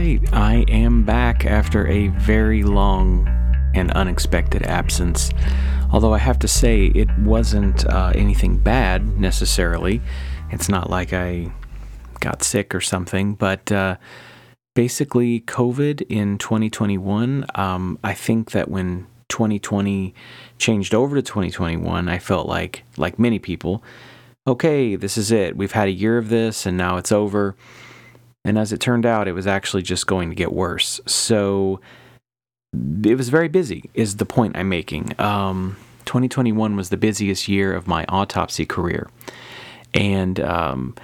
right, I am back after a very long and unexpected absence. Although I have to say, it wasn't uh, anything bad necessarily. It's not like I got sick or something, but uh, basically, COVID in 2021, um, I think that when 2020 changed over to 2021, I felt like, like many people, okay, this is it. We've had a year of this and now it's over. And as it turned out, it was actually just going to get worse. So it was very busy, is the point I'm making. Um, 2021 was the busiest year of my autopsy career. And, um,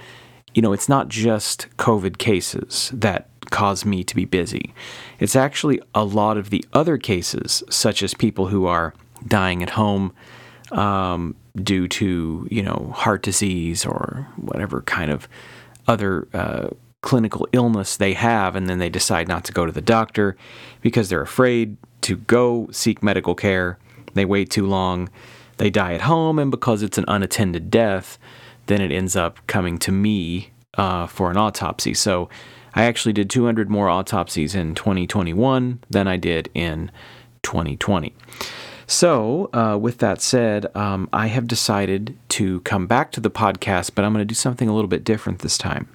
you know, it's not just COVID cases that cause me to be busy. It's actually a lot of the other cases, such as people who are dying at home um, due to, you know, heart disease or whatever kind of other uh, clinical illness they have, and then they decide not to go to the doctor because they're afraid to go seek medical care. They wait too long. They die at home, and because it's an unattended death, then it ends up coming to me uh, for an autopsy. So I actually did 200 more autopsies in 2021 than I did in 2020. So, uh, with that said, um, I have decided to come back to the podcast, but I'm going to do something a little bit different this time.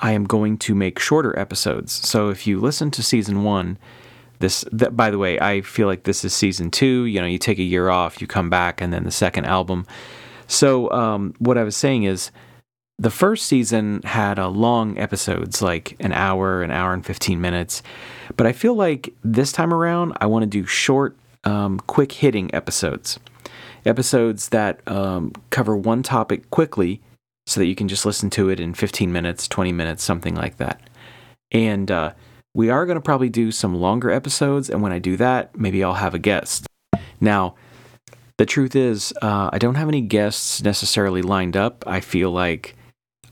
I am going to make shorter episodes. So if you listen to season one, this that by the way, I feel like this is season two. You know, you take a year off, you come back, and then the second album. So um, what I was saying is, the first season had a long episodes, like an hour, an hour and fifteen minutes. But I feel like this time around, I want to do short, um, quick hitting episodes, episodes that um, cover one topic quickly so that you can just listen to it in 15 minutes, 20 minutes, something like that. And uh, we are going to probably do some longer episodes. And when I do that, maybe I'll have a guest. Now, the truth is, uh, I don't have any guests necessarily lined up. I feel like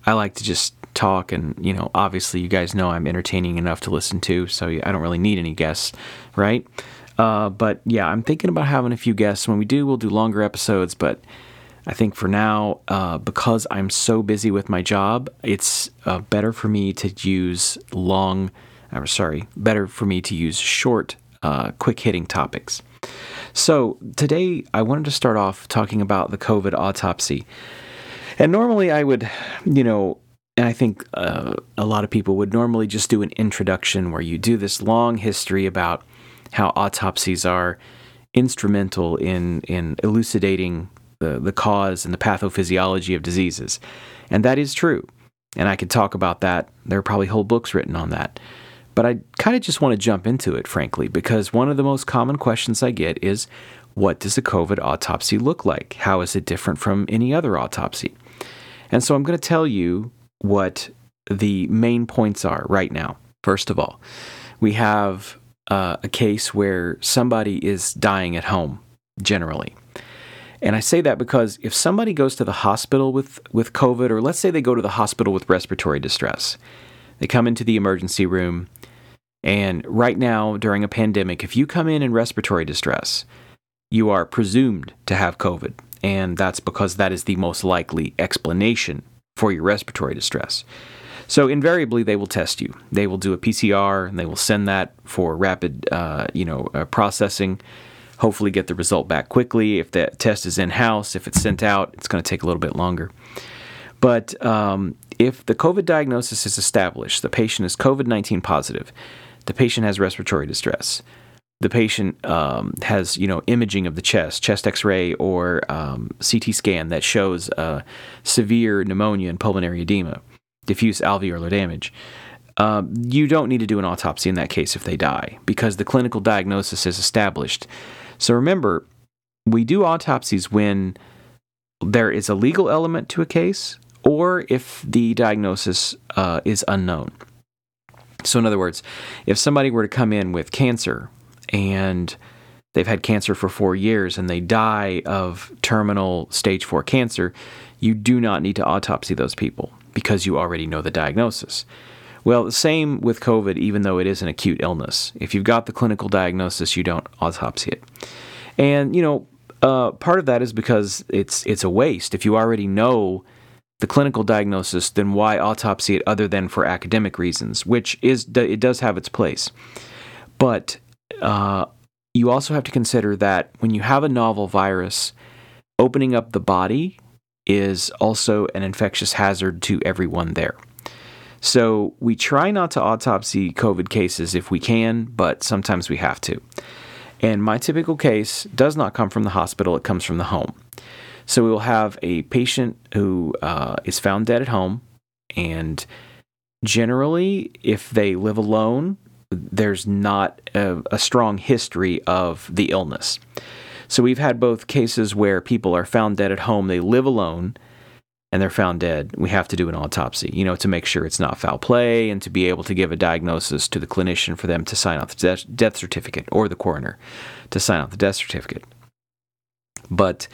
I like to just talk, and you know, obviously, you guys know I'm entertaining enough to listen to, so I don't really need any guests, right? Uh, but yeah, I'm thinking about having a few guests. When we do, we'll do longer episodes, but I think for now, uh, because I'm so busy with my job, it's uh, better for me to use long, I'm sorry, better for me to use short, uh, quick hitting topics. So today I wanted to start off talking about the COVID autopsy. And normally I would, you know, and I think uh, a lot of people would normally just do an introduction where you do this long history about how autopsies are instrumental in in elucidating the, the cause and the pathophysiology of diseases. And that is true. And I could talk about that. There are probably whole books written on that. But I kind of just want to jump into it, frankly, because one of the most common questions I get is what does a COVID autopsy look like? How is it different from any other autopsy? And so I'm going to tell you what the main points are right now. First of all, we have uh, a case where somebody is dying at home, generally. And I say that because if somebody goes to the hospital with, with COVID, or let's say they go to the hospital with respiratory distress, they come into the emergency room, and right now, during a pandemic, if you come in in respiratory distress, you are presumed to have COVID. And that's because that is the most likely explanation for your respiratory distress. So invariably, they will test you. They will do a PCR, and they will send that for rapid, uh, you know, uh, processing hopefully get the result back quickly. If that test is in house, if it's sent out, it's going to take a little bit longer. But um, if the COVID diagnosis is established, the patient is COVID 19 positive, the patient has respiratory distress, the patient um, has you know imaging of the chest, chest X-ray or um, CT scan that shows uh, severe pneumonia and pulmonary edema, diffuse alveolar damage. Um, you don't need to do an autopsy in that case if they die because the clinical diagnosis is established. So remember, we do autopsies when there is a legal element to a case or if the diagnosis uh, is unknown. So, in other words, if somebody were to come in with cancer and they've had cancer for four years and they die of terminal stage four cancer, you do not need to autopsy those people because you already know the diagnosis. Well, same with COVID, even though it is an acute illness. If you've got the clinical diagnosis, you don't autopsy it. And, you know, uh, part of that is because it's it's a waste. If you already know the clinical diagnosis, then why autopsy it other than for academic reasons, which is it does have its place. But uh, you also have to consider that when you have a novel virus, opening up the body is also an infectious hazard to everyone there. So we try not to autopsy COVID cases if we can, but sometimes we have to. And my typical case does not come from the hospital, it comes from the home. So we will have a patient who uh, is found dead at home, and generally, if they live alone, there's not a, a strong history of the illness. So we've had both cases where people are found dead at home, they live alone, and they're found dead, we have to do an autopsy, you know, to make sure it's not foul play and to be able to give a diagnosis to the clinician for them to sign off the death certificate or the coroner to sign off the death certificate. But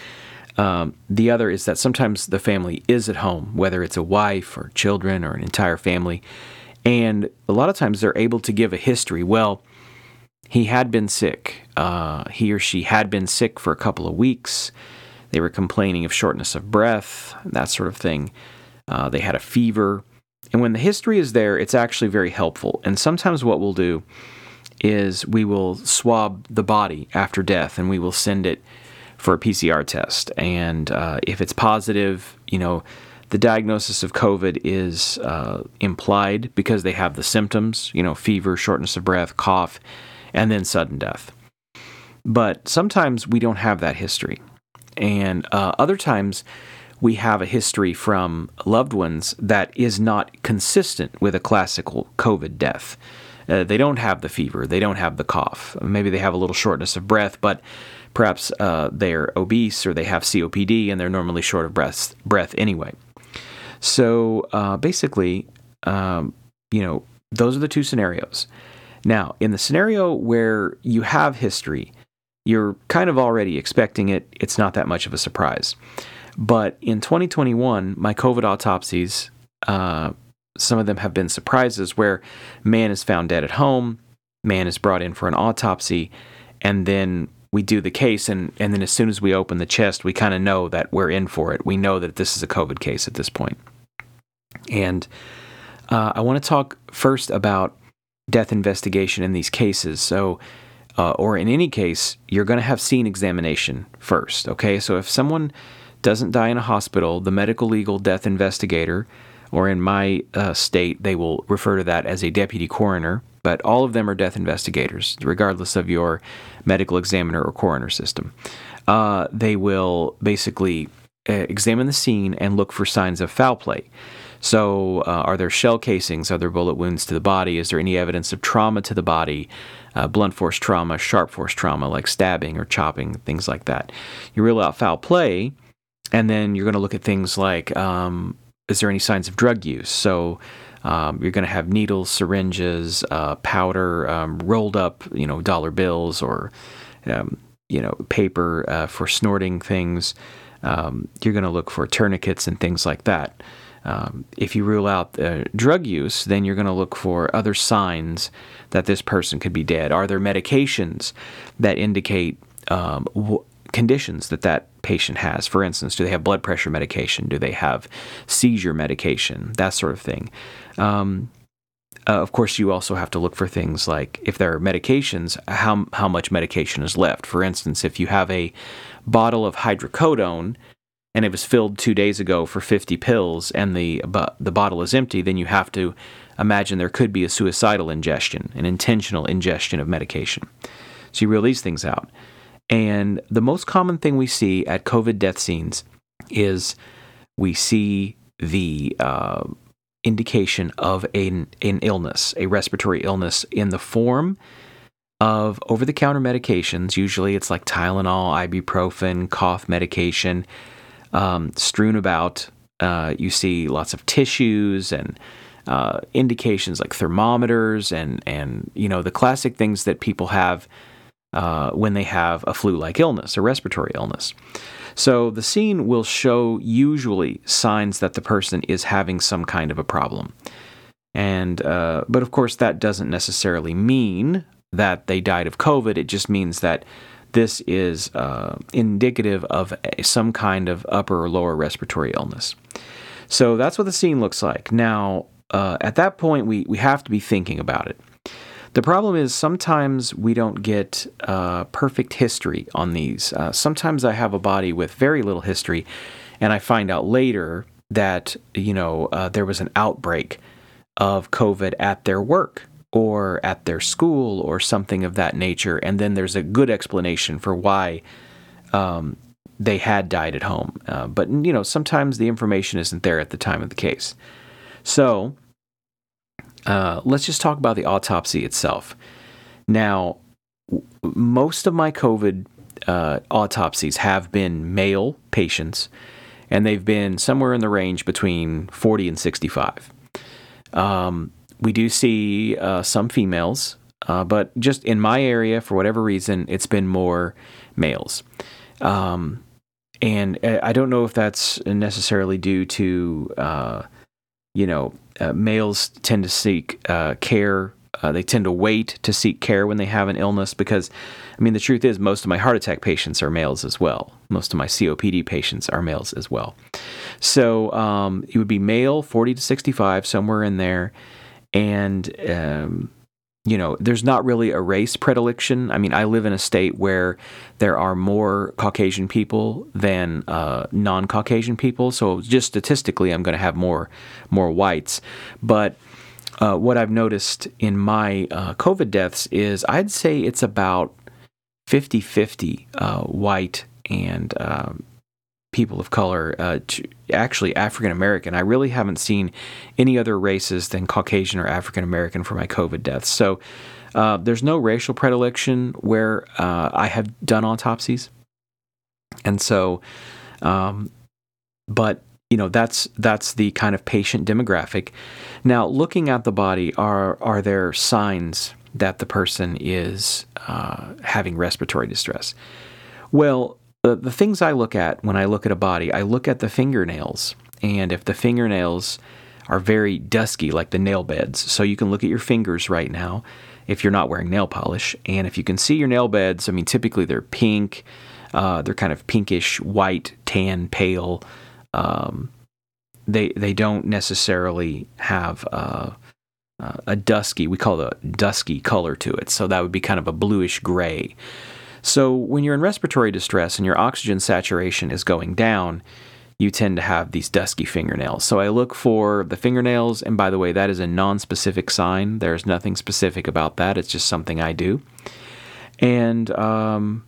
um, the other is that sometimes the family is at home, whether it's a wife or children or an entire family. And a lot of times they're able to give a history. Well, he had been sick. Uh, he or she had been sick for a couple of weeks. They were complaining of shortness of breath, that sort of thing. Uh, they had a fever. And when the history is there, it's actually very helpful. And sometimes what we'll do is we will swab the body after death and we will send it for a PCR test. And uh, if it's positive, you know, the diagnosis of COVID is uh, implied because they have the symptoms, you know, fever, shortness of breath, cough, and then sudden death. But sometimes we don't have that history. And uh, other times we have a history from loved ones that is not consistent with a classical COVID death. Uh, they don't have the fever, they don't have the cough. Maybe they have a little shortness of breath, but Perhaps uh, they're obese or they have COPD and they're normally short of breath, breath anyway. So uh, basically, um, you know, those are the two scenarios. Now, in the scenario where you have history, you're kind of already expecting it. It's not that much of a surprise. But in 2021, my COVID autopsies, uh, some of them have been surprises where man is found dead at home, man is brought in for an autopsy, and then we do the case and and then as soon as we open the chest we kind of know that we're in for it we know that this is a covid case at this point. and uh, i want to talk first about death investigation in these cases so uh, or in any case you're going to have scene examination first okay so if someone doesn't die in a hospital the medical legal death investigator or in my uh, state they will refer to that as a deputy coroner but all of them are death investigators, regardless of your medical examiner or coroner system. Uh, they will basically uh, examine the scene and look for signs of foul play. So, uh, are there shell casings? Are there bullet wounds to the body? Is there any evidence of trauma to the body? Uh, blunt force trauma, sharp force trauma, like stabbing or chopping, things like that. You rule out foul play, and then you're going to look at things like um, is there any signs of drug use? So, um, you're going to have needles, syringes, uh, powder, um, rolled up, you know, dollar bills or, um, you know, paper uh, for snorting things. Um, you're going to look for tourniquets and things like that. Um, if you rule out uh, drug use, then you're going to look for other signs that this person could be dead. Are there medications that indicate um, w- conditions that that patient has. For instance, do they have blood pressure medication? Do they have seizure medication? That sort of thing. Um, uh, of course, you also have to look for things like if there are medications, how, how much medication is left. For instance, if you have a bottle of hydrocodone and it was filled two days ago for 50 pills and the, the bottle is empty, then you have to imagine there could be a suicidal ingestion, an intentional ingestion of medication. So you rule these things out. And the most common thing we see at COVID death scenes is we see the uh, indication of an, an illness, a respiratory illness, in the form of over the counter medications. Usually it's like Tylenol, ibuprofen, cough medication um, strewn about. Uh, you see lots of tissues and uh, indications like thermometers and, and, you know, the classic things that people have uh, when they have a flu like illness, a respiratory illness. So the scene will show usually signs that the person is having some kind of a problem. And, uh, but of course, that doesn't necessarily mean that they died of COVID. It just means that this is uh, indicative of some kind of upper or lower respiratory illness. So that's what the scene looks like. Now, uh, at that point, we, we have to be thinking about it. The problem is sometimes we don't get uh, perfect history on these. Uh, sometimes I have a body with very little history, and I find out later that you know uh, there was an outbreak of COVID at their work or at their school or something of that nature, and then there's a good explanation for why um, they had died at home. Uh, but you know sometimes the information isn't there at the time of the case. So uh, let's just talk about the autopsy itself. Now, w- most of my COVID uh, autopsies have been male patients, and they've been somewhere in the range between 40 and 65. Um, we do see uh, some females, uh, but just in my area, for whatever reason, it's been more males. Um, and uh, I don't know if that's necessarily due to, uh, you know, uh, males tend to seek uh, care. They tend to wait to seek care when they have an illness because, I mean, the truth is, most of my heart attack patients are males as well. Most of my COPD patients are males as well. So um, it would be male, 40 to 65, somewhere in there. And um, you know, there's not really a race predilection. I mean, I live in a state where there are more Caucasian people than uh, non-Caucasian people, so just statistically, I'm going to have more more whites. But uh, what I've noticed in my uh, COVID deaths is I'd say it's about 50-50 uh, white and um, people of color, uh, actually African American. I really haven't seen any other races than Caucasian or African American for my COVID deaths. So uh, there's no racial predilection where uh, I have done autopsies, and so, um, but you know that's that's the kind of patient demographic. Now, looking at the body, are are there signs that the person is uh, having respiratory distress? Well, the, the things I look at when I look at a body, I look at the fingernails. And if the fingernails are very dusky, like the nail beds, so you can look at your fingers right now if you're not wearing nail polish. And if you can see your nail beds, I mean, typically they're pink, uh, they're kind of pinkish, white, tan, pale. Um, they they don't necessarily have uh, uh, a dusky. We call it a dusky color to it. So that would be kind of a bluish gray. So, when you're in respiratory distress and your oxygen saturation is going down, you tend to have these dusky fingernails. So, I look for the fingernails, and by the way, that is a non specific sign. There's nothing specific about that, it's just something I do. And um,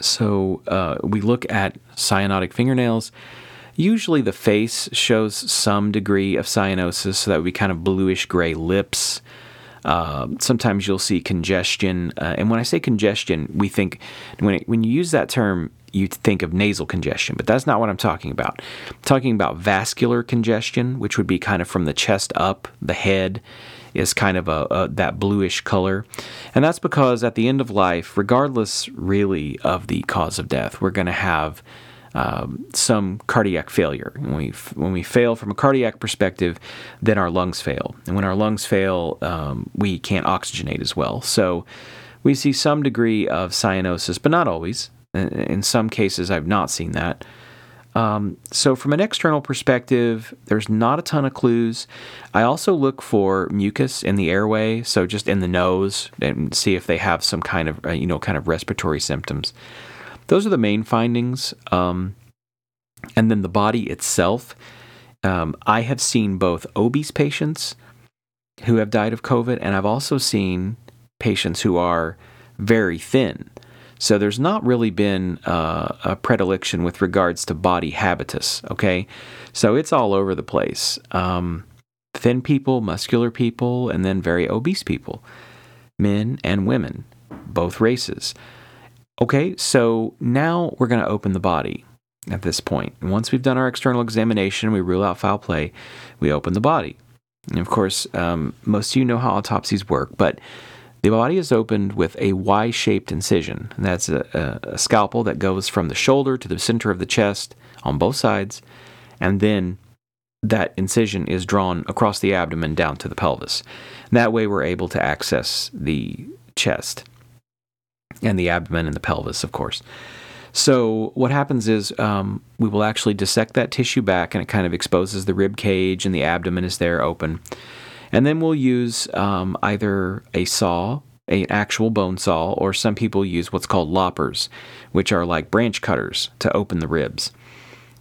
so, uh, we look at cyanotic fingernails. Usually, the face shows some degree of cyanosis, so that would be kind of bluish gray lips. Uh, sometimes you'll see congestion, uh, and when I say congestion, we think when it, when you use that term, you think of nasal congestion, but that's not what I'm talking about. I'm talking about vascular congestion, which would be kind of from the chest up, the head is kind of a, a, that bluish color, and that's because at the end of life, regardless really of the cause of death, we're going to have um, some cardiac failure. When we, when we fail from a cardiac perspective, then our lungs fail. And when our lungs fail, um, we can't oxygenate as well. So we see some degree of cyanosis, but not always. In some cases, I've not seen that. Um, so, from an external perspective, there's not a ton of clues. I also look for mucus in the airway, so just in the nose, and see if they have some kind of, uh, you know, kind of respiratory symptoms. Those are the main findings. Um, and then the body itself. Um, I have seen both obese patients who have died of COVID, and I've also seen patients who are very thin. So there's not really been uh, a predilection with regards to body habitus, okay? So it's all over the place. Um, thin people, muscular people, and then very obese people, men and women, both races. Okay, so now we're going to open the body at this point. And once we've done our external examination, we rule out foul play, we open the body. And of course, um, most of you know how autopsies work, but the body is opened with a Y shaped incision. And that's a, a, a scalpel that goes from the shoulder to the center of the chest on both sides, and then that incision is drawn across the abdomen down to the pelvis. And that way, we're able to access the chest and the abdomen and the pelvis, of course. So what happens is um, we will actually dissect that tissue back, and it kind of exposes the rib cage, and the abdomen is there open. And then we'll use um, either a saw, an actual bone saw, or some people use what's called loppers, which are like branch cutters to open the ribs.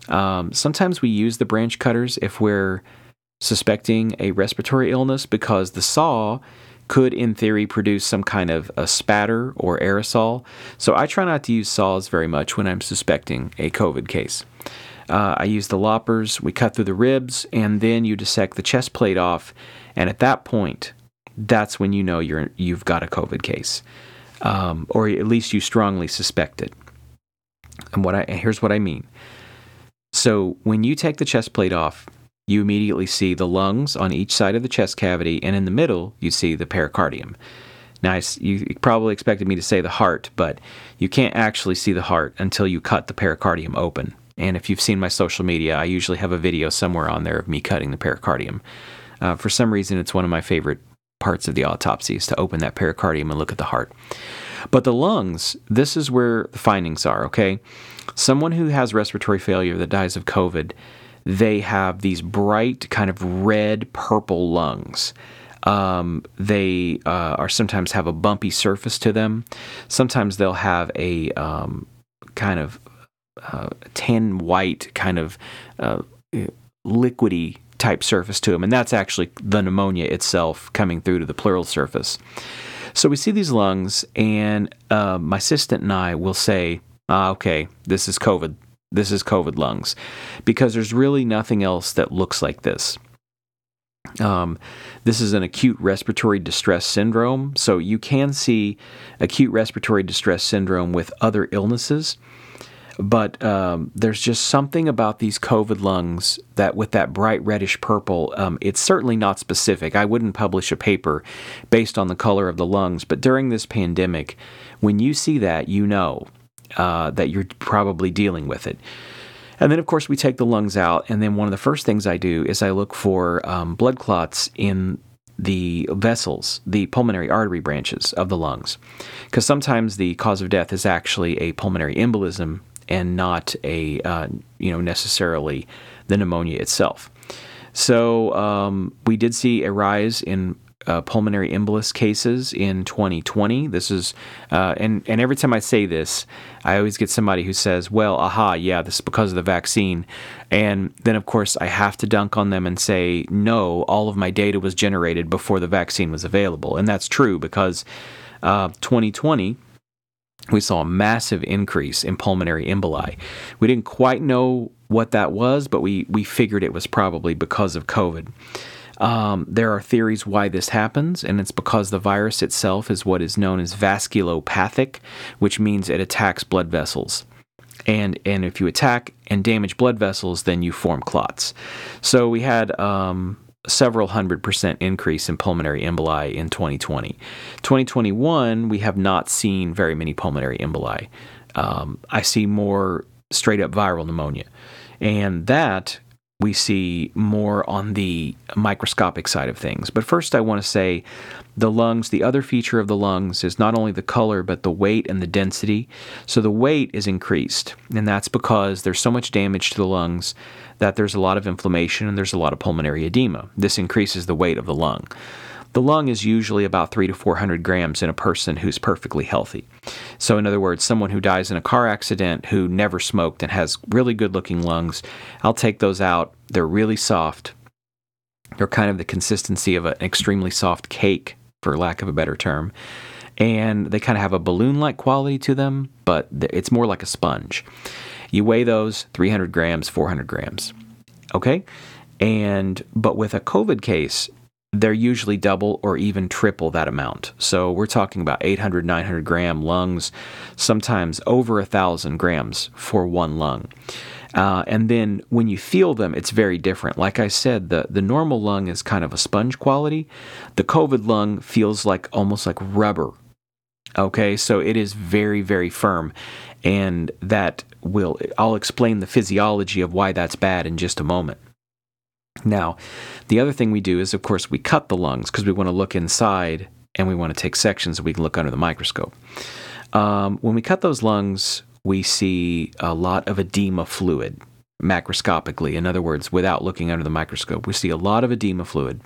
Um, sometimes we use the branch cutters if we're suspecting a respiratory illness because the saw could, in theory, produce some kind of a spatter or aerosol. So I try not to use saws very much when I'm suspecting a COVID case. Uh, I use the loppers, we cut through the ribs, and then you dissect the chest plate off. And at that point, that's when you know you're, you've got a COVID case, um, or at least you strongly suspect it. And what I, here's what I mean. So when you take the chest plate off, you immediately see the lungs on each side of the chest cavity, and in the middle, you see the pericardium. Now, you probably expected me to say the heart, but you can't actually see the heart until you cut the pericardium open. And if you've seen my social media, I usually have a video somewhere on there of me cutting the pericardium. Uh, for some reason, it's one of my favorite parts of the autopsy is to open that pericardium and look at the heart. But the lungs, this is where the findings are, okay? Someone who has respiratory failure that dies of COVID they have these bright, kind of red purple lungs. Um, they uh, are sometimes have a bumpy surface to them. Sometimes they'll have a um, kind of uh, tan white, kind of uh, liquidy type surface to them, and that's actually the pneumonia itself coming through to the pleural surface. So we see these lungs, and uh, my assistant and I will say, ah, "Okay, this is COVID this is COVID lungs, because there's really nothing else that looks like this. Um, this is an acute respiratory distress syndrome. So you can see acute respiratory distress syndrome with other illnesses, but um, there's just something about these COVID lungs that, with that bright reddish purple, um, it's certainly not specific. I wouldn't publish a paper based on the color of the lungs, but during this pandemic, when you see that, you know uh, that you're probably dealing with it. And then, of course, we take the lungs out. And then one of the first things I do is I look for um, blood clots in the vessels, the pulmonary artery branches of the lungs. Because sometimes the cause of death is actually a pulmonary embolism and not a, uh, you know, necessarily the pneumonia itself. So um, we did see a rise in uh, pulmonary embolus cases in 2020. This is, uh, and and every time I say this, I always get somebody who says, "Well, aha, yeah, this is because of the vaccine," and then of course I have to dunk on them and say, "No, all of my data was generated before the vaccine was available," and that's true because uh, 2020 we saw a massive increase in pulmonary emboli. We didn't quite know what that was, but we we figured it was probably because of COVID. Um, there are theories why this happens, and it's because the virus itself is what is known as vasculopathic, which means it attacks blood vessels. And, and if you attack and damage blood vessels, then you form clots. So we had um, several hundred percent increase in pulmonary emboli in 2020. 2021, we have not seen very many pulmonary emboli. Um, I see more straight up viral pneumonia. And that we see more on the microscopic side of things. But first, I want to say the lungs, the other feature of the lungs is not only the color, but the weight and the density. So the weight is increased, and that's because there's so much damage to the lungs that there's a lot of inflammation and there's a lot of pulmonary edema. This increases the weight of the lung. The lung is usually about three to 400 grams in a person who's perfectly healthy. So, in other words, someone who dies in a car accident who never smoked and has really good looking lungs, I'll take those out. They're really soft. They're kind of the consistency of an extremely soft cake, for lack of a better term. And they kind of have a balloon like quality to them, but it's more like a sponge. You weigh those 300 grams, 400 grams. Okay? And, but with a COVID case, they're usually double or even triple that amount. So we're talking about 800, 900 gram lungs, sometimes over a thousand grams for one lung. Uh, and then when you feel them, it's very different. Like I said, the, the normal lung is kind of a sponge quality. The COVID lung feels like almost like rubber. Okay, so it is very, very firm. And that will, I'll explain the physiology of why that's bad in just a moment. Now, the other thing we do is, of course, we cut the lungs because we want to look inside and we want to take sections so we can look under the microscope. Um, when we cut those lungs, we see a lot of edema fluid macroscopically. In other words, without looking under the microscope, we see a lot of edema fluid.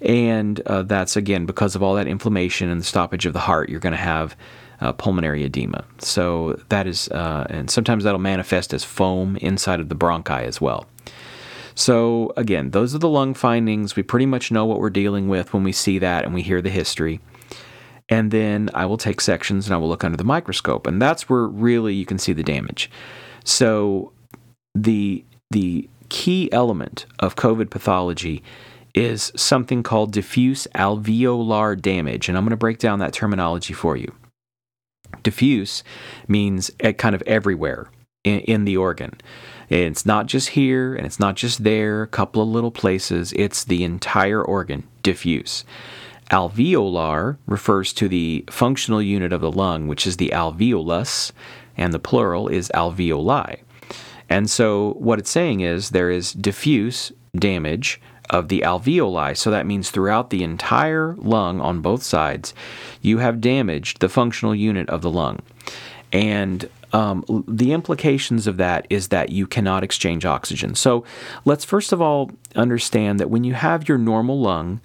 And uh, that's again because of all that inflammation and the stoppage of the heart, you're going to have uh, pulmonary edema. So that is, uh, and sometimes that'll manifest as foam inside of the bronchi as well. So again, those are the lung findings. We pretty much know what we're dealing with when we see that and we hear the history. And then I will take sections and I will look under the microscope, and that's where really you can see the damage. So the the key element of COVID pathology is something called diffuse alveolar damage, and I'm going to break down that terminology for you. Diffuse means eh, kind of everywhere in, in the organ. It's not just here and it's not just there, a couple of little places. It's the entire organ, diffuse. Alveolar refers to the functional unit of the lung, which is the alveolus, and the plural is alveoli. And so what it's saying is there is diffuse damage of the alveoli. So that means throughout the entire lung on both sides, you have damaged the functional unit of the lung. And um, the implications of that is that you cannot exchange oxygen. So let's first of all understand that when you have your normal lung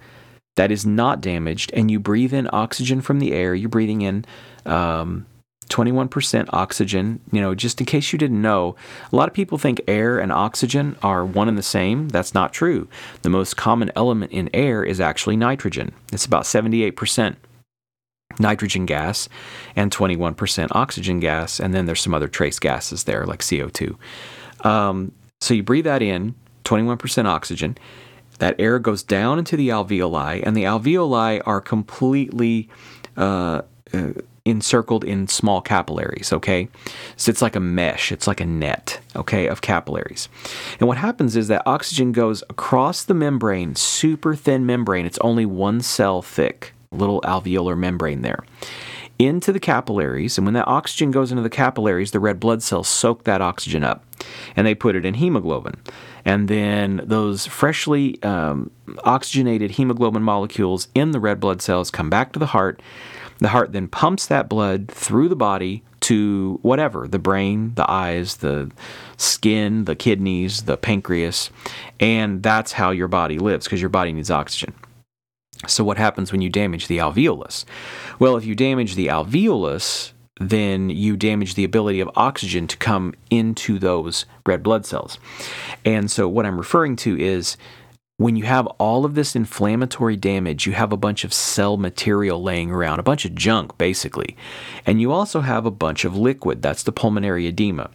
that is not damaged and you breathe in oxygen from the air, you're breathing in um, 21% oxygen. You know, just in case you didn't know, a lot of people think air and oxygen are one and the same. That's not true. The most common element in air is actually nitrogen. It's about 78% nitrogen gas and 21% oxygen gas. And then there's some other trace gases there, like CO2. Um, so you breathe that in, 21% oxygen. That air goes down into the alveoli, and the alveoli are completely uh, uh, encircled in small capillaries, okay? So it's like a mesh, it's like a net, okay, of capillaries. And what happens is that oxygen goes across the membrane, super thin membrane, it's only one cell thick, little alveolar membrane there, into the capillaries. And when that oxygen goes into the capillaries, the red blood cells soak that oxygen up and they put it in hemoglobin. And then those freshly um, oxygenated hemoglobin molecules in the red blood cells come back to the heart the heart then pumps that blood through the body to whatever the brain, the eyes, the skin, the kidneys, the pancreas, and that's how your body lives because your body needs oxygen. So, what happens when you damage the alveolus? Well, if you damage the alveolus, then you damage the ability of oxygen to come into those red blood cells. And so, what I'm referring to is when you have all of this inflammatory damage, you have a bunch of cell material laying around, a bunch of junk basically. And you also have a bunch of liquid, that's the pulmonary edema.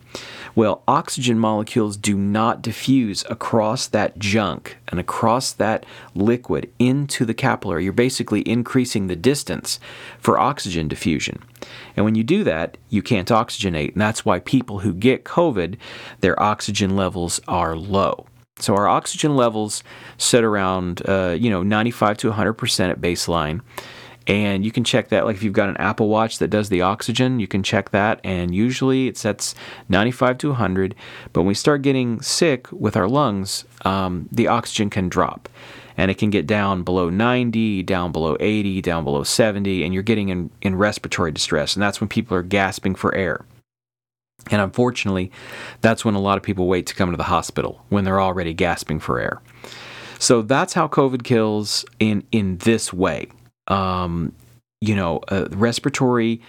Well, oxygen molecules do not diffuse across that junk and across that liquid into the capillary. You're basically increasing the distance for oxygen diffusion. And when you do that, you can't oxygenate. And that's why people who get COVID, their oxygen levels are low. So our oxygen levels sit around, uh, you know, 95 to 100% at baseline. And you can check that, like if you've got an Apple Watch that does the oxygen, you can check that. And usually it sets 95 to 100. But when we start getting sick with our lungs, um, the oxygen can drop. And it can get down below 90, down below 80, down below 70, and you're getting in, in respiratory distress. And that's when people are gasping for air. And unfortunately, that's when a lot of people wait to come to the hospital when they're already gasping for air. So that's how COVID kills in in this way. Um, you know, uh, respiratory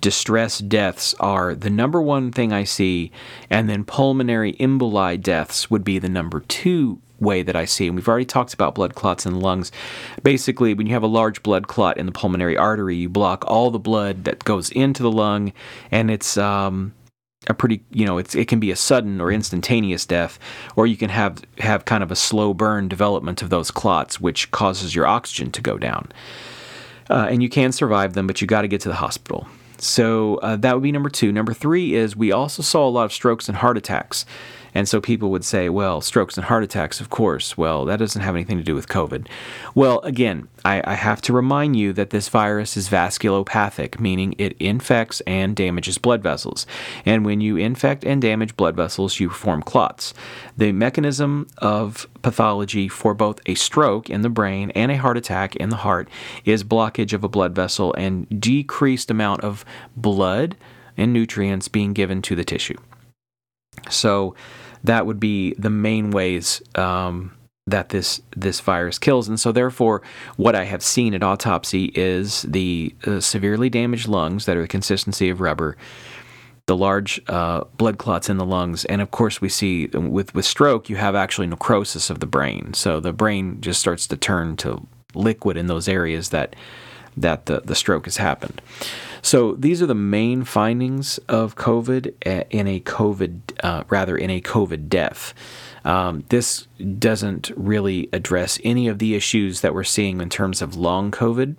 distress deaths are the number one thing I see, and then pulmonary emboli deaths would be the number two way that I see. And we've already talked about blood clots in the lungs. Basically, when you have a large blood clot in the pulmonary artery, you block all the blood that goes into the lung, and it's um, a pretty you know it's it can be a sudden or instantaneous death or you can have have kind of a slow burn development of those clots which causes your oxygen to go down uh, and you can survive them but you got to get to the hospital. So uh, that would be number two. Number three is we also saw a lot of strokes and heart attacks and so people would say, well, strokes and heart attacks, of course. Well, that doesn't have anything to do with COVID. Well, again, I, I have to remind you that this virus is vasculopathic, meaning it infects and damages blood vessels. And when you infect and damage blood vessels, you form clots. The mechanism of pathology for both a stroke in the brain and a heart attack in the heart is blockage of a blood vessel and decreased amount of blood and nutrients being given to the tissue. So that would be the main ways um, that this this virus kills. And so, therefore, what I have seen at autopsy is the uh, severely damaged lungs that are the consistency of rubber, the large uh, blood clots in the lungs, and of course, we see with with stroke you have actually necrosis of the brain. So the brain just starts to turn to liquid in those areas that that the, the stroke has happened. So these are the main findings of COVID uh, in a COVID, uh, rather in a COVID death. Um, this doesn't really address any of the issues that we're seeing in terms of long COVID.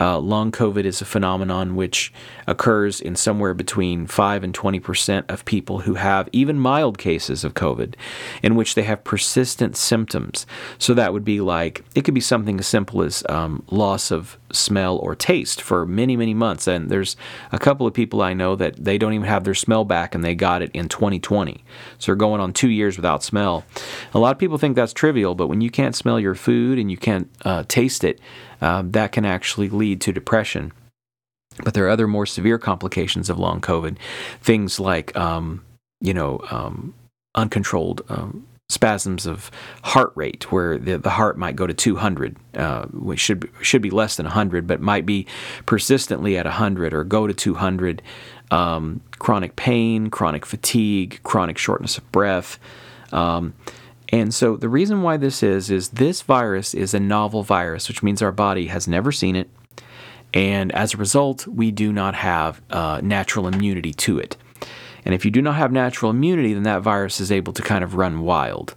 Uh, long COVID is a phenomenon which occurs in somewhere between 5 and 20 percent of people who have even mild cases of COVID, in which they have persistent symptoms. So that would be like, it could be something as simple as um, loss of smell or taste for many, many months. And there's a couple of people I know that they don't even have their smell back and they got it in 2020. So they're going on two years without smell. A lot of people think that's trivial, but when you can't smell your food and you can't uh, taste it, uh, that can actually lead to depression. But there are other more severe complications of long COVID, things like, um, you know, um, uncontrolled um, spasms of heart rate, where the, the heart might go to 200, uh, which should be, should be less than 100, but might be persistently at 100 or go to 200. Um, chronic pain, chronic fatigue, chronic shortness of breath. Um, and so the reason why this is is this virus is a novel virus, which means our body has never seen it, and as a result, we do not have uh, natural immunity to it. And if you do not have natural immunity, then that virus is able to kind of run wild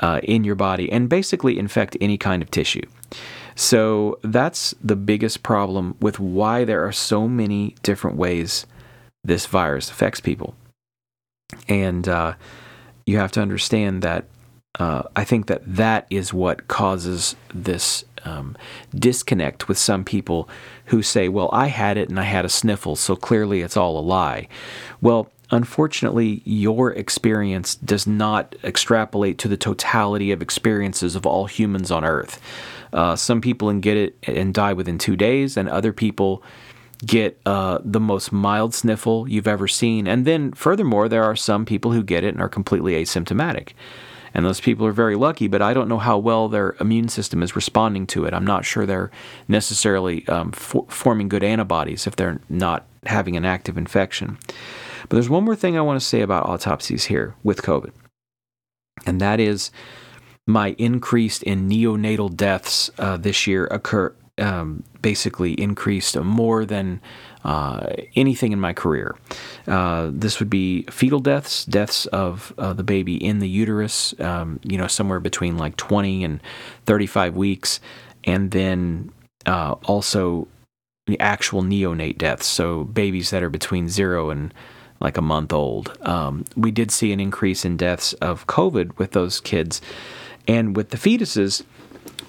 uh, in your body and basically infect any kind of tissue. So that's the biggest problem with why there are so many different ways this virus affects people. And uh, you have to understand that uh, I think that that is what causes this um, disconnect with some people who say, well, I had it and I had a sniffle, so clearly it's all a lie. Well, unfortunately, your experience does not extrapolate to the totality of experiences of all humans on Earth. Uh, some people get it and die within two days, and other people get uh, the most mild sniffle you've ever seen. And then, furthermore, there are some people who get it and are completely asymptomatic. And those people are very lucky, but I don't know how well their immune system is responding to it. I'm not sure they're necessarily um, for- forming good antibodies if they're not having an active infection. But there's one more thing I want to say about autopsies here with COVID, and that is my increase in neonatal deaths uh, this year occur um, basically increased more than uh, anything in my career. Uh, this would be fetal deaths, deaths of uh, the baby in the uterus, um, you know, somewhere between like 20 and 35 weeks, and then uh, also the actual neonate deaths, so babies that are between zero and like a month old. Um, we did see an increase in deaths of COVID with those kids. And with the fetuses,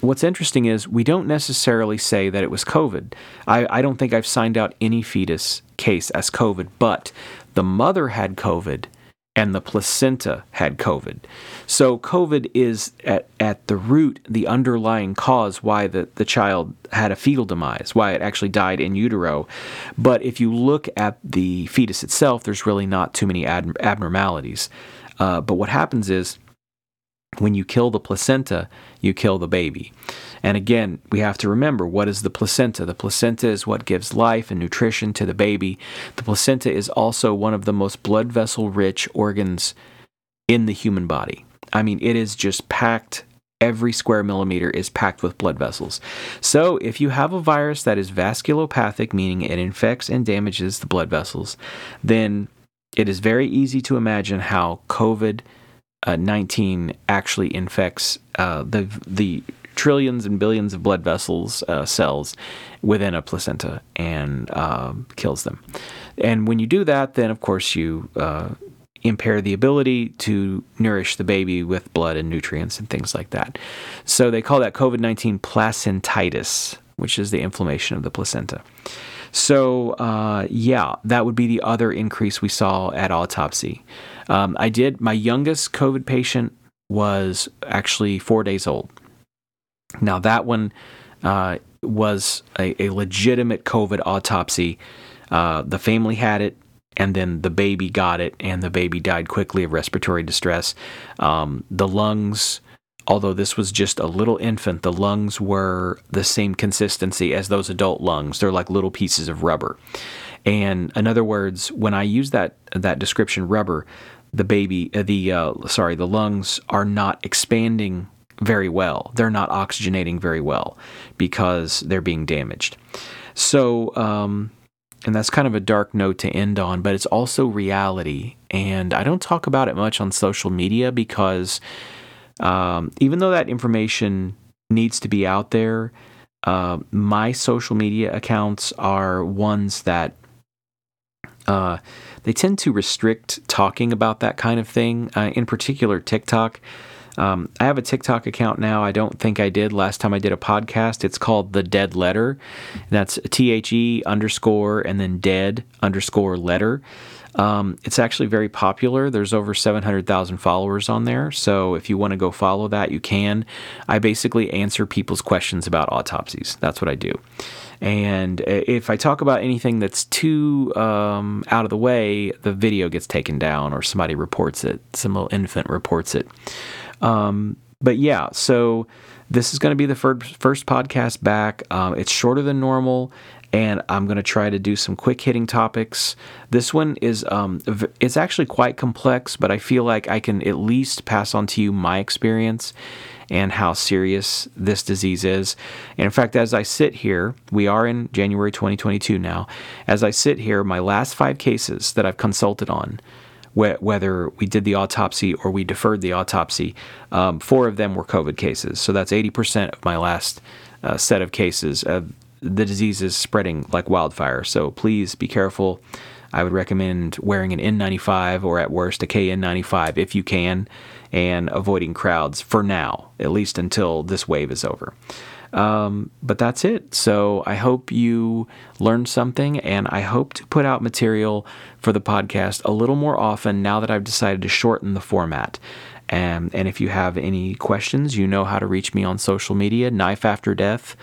what's interesting is we don't necessarily say that it was COVID. I, I don't think I've signed out any fetus case as COVID, but the mother had COVID and the placenta had COVID. So COVID is at, at the root the underlying cause why the, the child had a fetal demise, why it actually died in utero. But if you look at the fetus itself, there's really not too many ad, abnormalities. Uh, but what happens is when you kill the placenta, you kill the baby. And again, we have to remember what is the placenta? The placenta is what gives life and nutrition to the baby. The placenta is also one of the most blood vessel rich organs in the human body. I mean, it is just packed. Every square millimeter is packed with blood vessels. So, if you have a virus that is vasculopathic, meaning it infects and damages the blood vessels, then it is very easy to imagine how COVID uh, 19 actually infects uh, the the trillions and billions of blood vessels uh, cells within a placenta and um, kills them. And when you do that, then of course you uh, impair the ability to nourish the baby with blood and nutrients and things like that. So they call that COVID 19 placentitis, which is the inflammation of the placenta. So, uh, yeah, that would be the other increase we saw at autopsy. Um, I did, my youngest COVID patient was actually four days old. Now, that one uh, was a, a, legitimate COVID autopsy. Uh, the family had it. and then the baby got it, and the baby died quickly of respiratory distress. Um, the lungs, although this was just a little infant, the lungs were the same consistency as those adult lungs. They're like little pieces of rubber. And in other words, when I use that that description, rubber, the baby, uh, the uh, sorry, the lungs are not expanding very well. They're not oxygenating very well because they're being damaged. So, um, and that's kind of a dark note to end on, but it's also reality. And I don't talk about it much on social media because um, even though that information needs to be out there, uh, my social media accounts are ones that uh, they tend to restrict talking about that kind of thing. Uh, in particular, TikTok. Um, I have a TikTok account now. I don't think I did last time I did a podcast. It's called The Dead Letter. That's T H E underscore and then dead underscore letter. Um, it's actually very popular. There's over 700,000 followers on there. So if you want to go follow that, you can. I basically answer people's questions about autopsies. That's what I do. And if I talk about anything that's too um, out of the way, the video gets taken down or somebody reports it. Some little infant reports it. Um, but yeah, so this is going to be the first, first podcast back. Um, it's shorter than normal, and I'm going to try to do some quick hitting topics. This one is um, it's actually quite complex, but I feel like I can at least pass on to you my experience and how serious this disease is. And in fact, as I sit here, we are in January 2022 now. As I sit here, my last five cases that I've consulted on whether we did the autopsy or we deferred the autopsy. Um, four of them were COVID cases. So that's 80% of my last uh, set of cases. Uh, the disease is spreading like wildfire. So please be careful. I would recommend wearing an N95 or at worst a KN95 if you can, and avoiding crowds for now, at least until this wave is over. Um, but that's it. So I hope you learned something, and I hope to put out material for the podcast a little more often now that I've decided to shorten the format. And, and if you have any questions, you know how to reach me on social media Knife After Death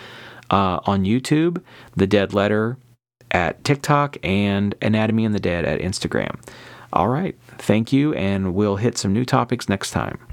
uh, on YouTube, The Dead Letter at TikTok, and Anatomy in the Dead at Instagram. All right. Thank you, and we'll hit some new topics next time.